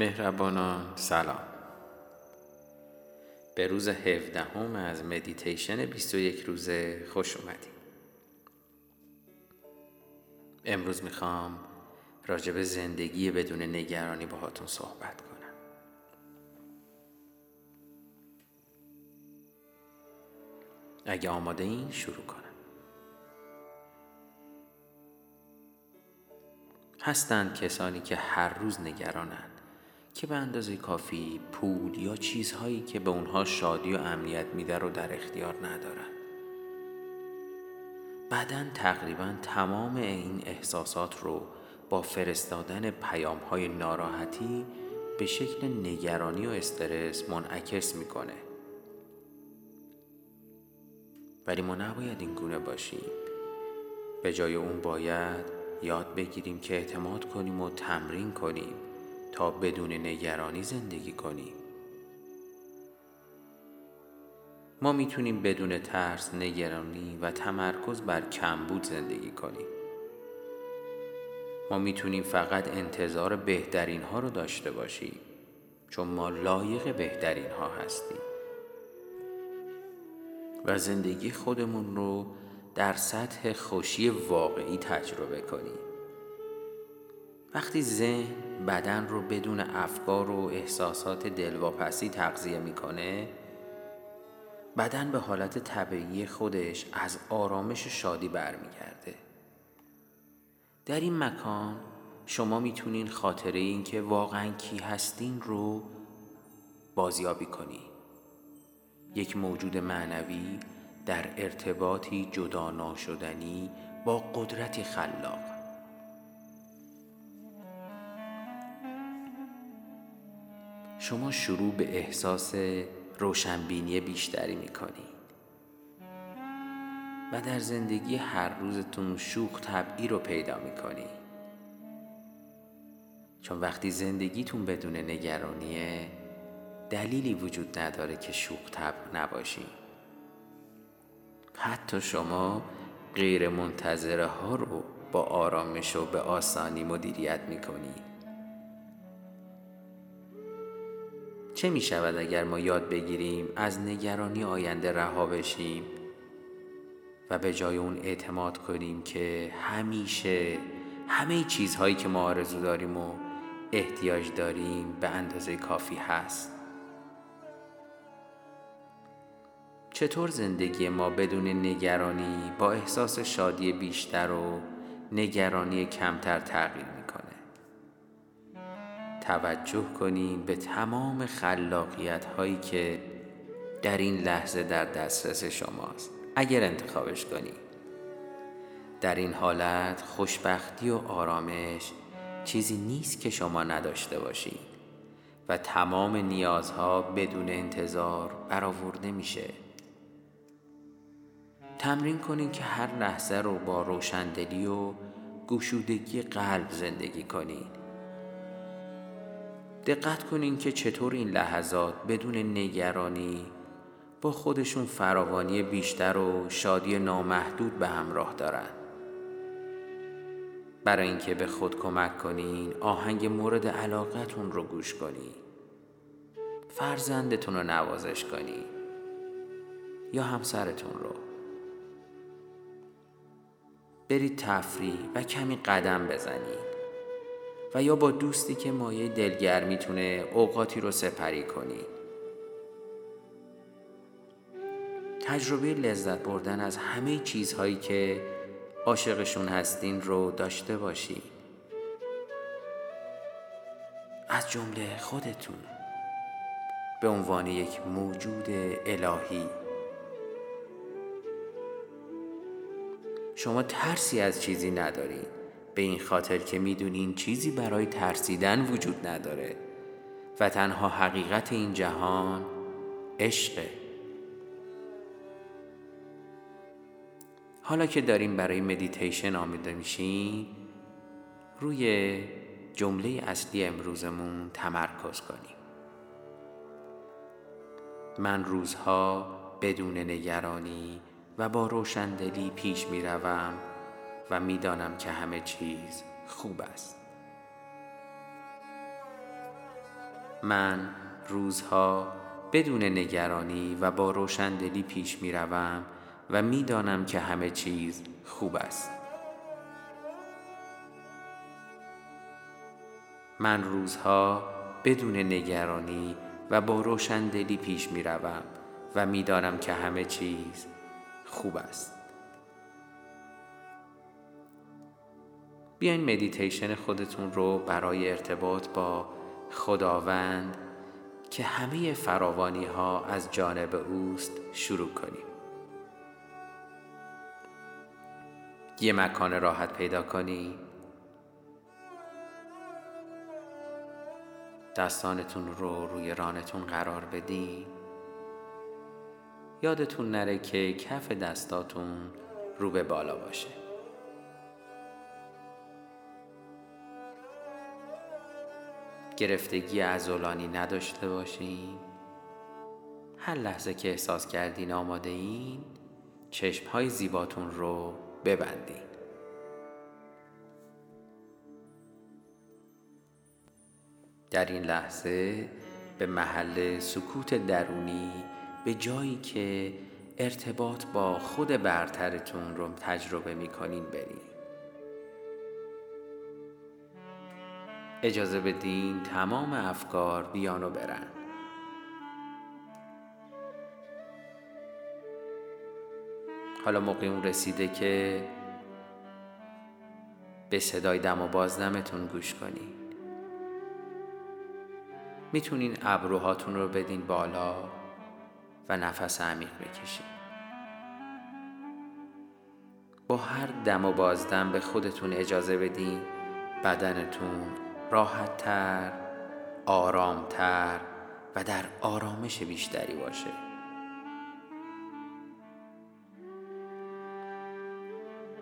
مهربانان سلام. به روز 17 هم از مدیتیشن 21 روزه خوش اومدید امروز می‌خوام راجب زندگی بدون نگرانی باهاتون صحبت کنم. اگه آماده این شروع کنم. هستند کسانی که هر روز نگرانند. که به اندازه کافی پول یا چیزهایی که به اونها شادی و امنیت میده رو در اختیار ندارن. بعدا تقریبا تمام این احساسات رو با فرستادن پیام های ناراحتی به شکل نگرانی و استرس منعکس می‌کنه. ولی ما نباید این گونه باشیم. به جای اون باید یاد بگیریم که اعتماد کنیم و تمرین کنیم. تا بدون نگرانی زندگی کنیم. ما می‌تونیم بدون ترس، نگرانی و تمرکز بر کمبود زندگی کنیم. ما می‌تونیم فقط انتظار بهترین ها رو داشته باشیم چون ما لایق بهترین ها هستیم. و زندگی خودمون رو در سطح خوشی واقعی تجربه کنیم. وقتی ذهن بدن رو بدون افکار و احساسات دلواپسی تغذیه می‌کنه بدن به حالت طبیعی خودش از آرامش شادی برمیگرده. در این مکان شما می‌تونین خاطره این که واقعا کی هستین رو بازیابی کنی. یک موجود معنوی در ارتباطی جدا ناشدنی با قدرتی خلاق. شما شروع به احساس روشنبینی بیشتری می‌کنید و در زندگی هر روزتون شوخ طبعی رو پیدا می‌کنید چون وقتی زندگیتون بدون نگرانیه دلیلی وجود نداره که شوخ طبع نباشید حتی شما غیر منتظره ها رو با آرامش و به آسانی مدیریت می‌کنید چه می شود اگر ما یاد بگیریم از نگرانی آینده رها بشیم و به جای اون اعتماد کنیم که همیشه همه چیزهایی که ما آرزو داریم و احتیاج داریم به اندازه کافی هست. چطور زندگی ما بدون نگرانی با احساس شادی بیشتر و نگرانی کمتر تغییر توجه کنیم به تمام خلاقیت هایی که در این لحظه در دسترس شماست. اگر انتخابش کنی. در این حالت خوشبختی و آرامش چیزی نیست که شما نداشته باشید و تمام نیازها بدون انتظار برآورده میشه. تمرین کنید که هر لحظه رو با روشندلی و گشودگی قلب زندگی کنید دقت کنین که چطور این لحظات بدون نگرانی با خودشون فراوانی بیشتر و شادی نامحدود به همراه دارن. برای اینکه به خود کمک کنین آهنگ مورد علاقتون رو گوش کنین. فرزندتون رو نوازش کنین. یا همسرتون رو. برید تفریح و کمی قدم بزنید و یا با دوستی که مایه دلگرمیتونه اوقاتی رو سپری کنی. تجربه لذت بردن از همه چیزهایی که عاشقشون هستین رو داشته باشی. از جمله خودتون. به عنوان یک موجود الهی. شما ترسی از چیزی ندارید به این خاطر که می‌دونین چیزی برای ترسیدن وجود نداره و تنها حقیقت این جهان عشقه حالا که داریم برای مدیتیشن آمده میشین روی جمله اصلی امروزمون تمرکز کنیم. من روزها بدون نگرانی و با روشندلی پیش می روم و می‌دانم که همه چیز خوب است من روزها بدون نگرانی و با روشندلی پیش می روم و می دانم که همه چیز خوب است. من روزها بدون نگرانی و با روشندلی پیش می روم و می دانم که همه چیز خوب است. بیاین مدیتیشن خودتون رو برای ارتباط با خداوند که همه فراوانی ها از جانب اوست شروع کنیم. یه مکان راحت پیدا کنی. دستانتون رو روی رانتون قرار بدین. یادتون نره که کف دستاتون رو به بالا باشه. گرفتگی ازولانی نداشته باشین. هر لحظه که احساس کردین آماده این چشم های زیباتون رو ببندین. در این لحظه به محل سکوت درونی به جایی که ارتباط با خود برترتون رو تجربه می‌کنین برین. اجازه بدین تمام افکار بیان و برن. حالا موقع اون رسیده که به صدای دم و بازدمتون گوش کنین. می‌تونین ابروهاتون رو بدین بالا و نفس عمیق بکشین. با هر دم و بازدم به خودتون اجازه بدین بدنتون راحتتر آرامتر و در آرامش بیشتری باشه.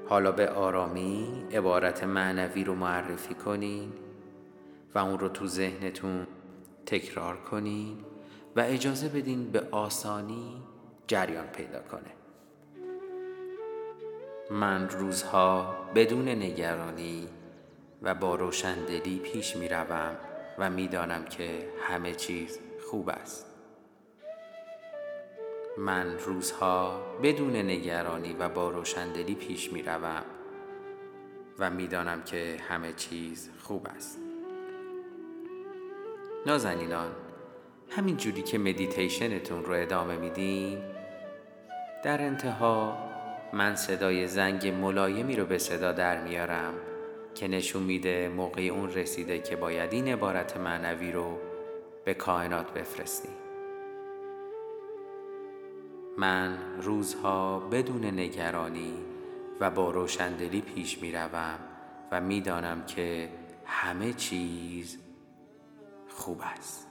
حالا به آرامی عبارت معنوی رو معرفی کنین و اون رو تو ذهنتون تکرار کنین و اجازه بدین به آسانی جریان پیدا کنه. من روزها بدون نگرانی و با روشندلی پیش می روم و می دانم که همه چیز خوب است. من روزها بدون نگرانی و با روشندلی پیش می روم و می دانم که همه چیز خوب است. نازنینان همین جوری که مدیتیشنتون رو ادامه میدین در انتها من صدای زنگ ملایمی رو به صدا در میارم که نشون میده موقع اون رسیده که باید این عبارت معنوی رو به کائنات بفرستیم من روزها بدون نگرانی و با روشندلی پیش می روم و می‌دانم که همه چیز خوب است.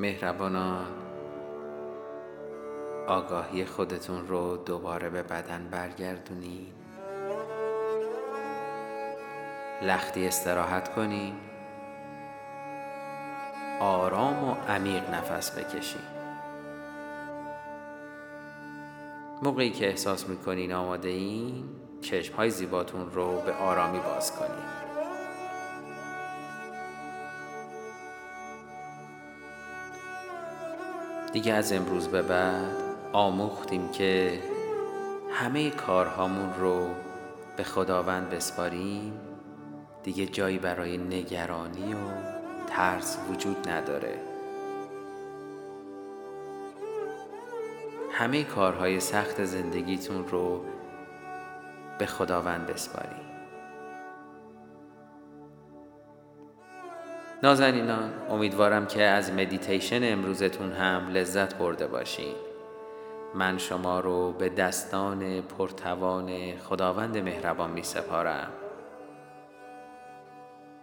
مهربانان آگاهی خودتون رو دوباره به بدن برگردونید لختی استراحت کنید آرام و عمیق نفس بکشید موقعی که احساس می‌کنین آماده این چشم های زیباتون رو به آرامی باز کنید دیگه از امروز به بعد آموختیم که همه کارهامون رو به خداوند بسپاریم. دیگه جایی برای نگرانی و ترس وجود نداره. همه کارهای سخت زندگیتون رو به خداوند بسپاریم. نازنینان امیدوارم که از مدیتیشن امروزتون هم لذت برده باشین. من شما رو به دستان پرتوان خداوند مهربان می سپارم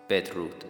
بدرود.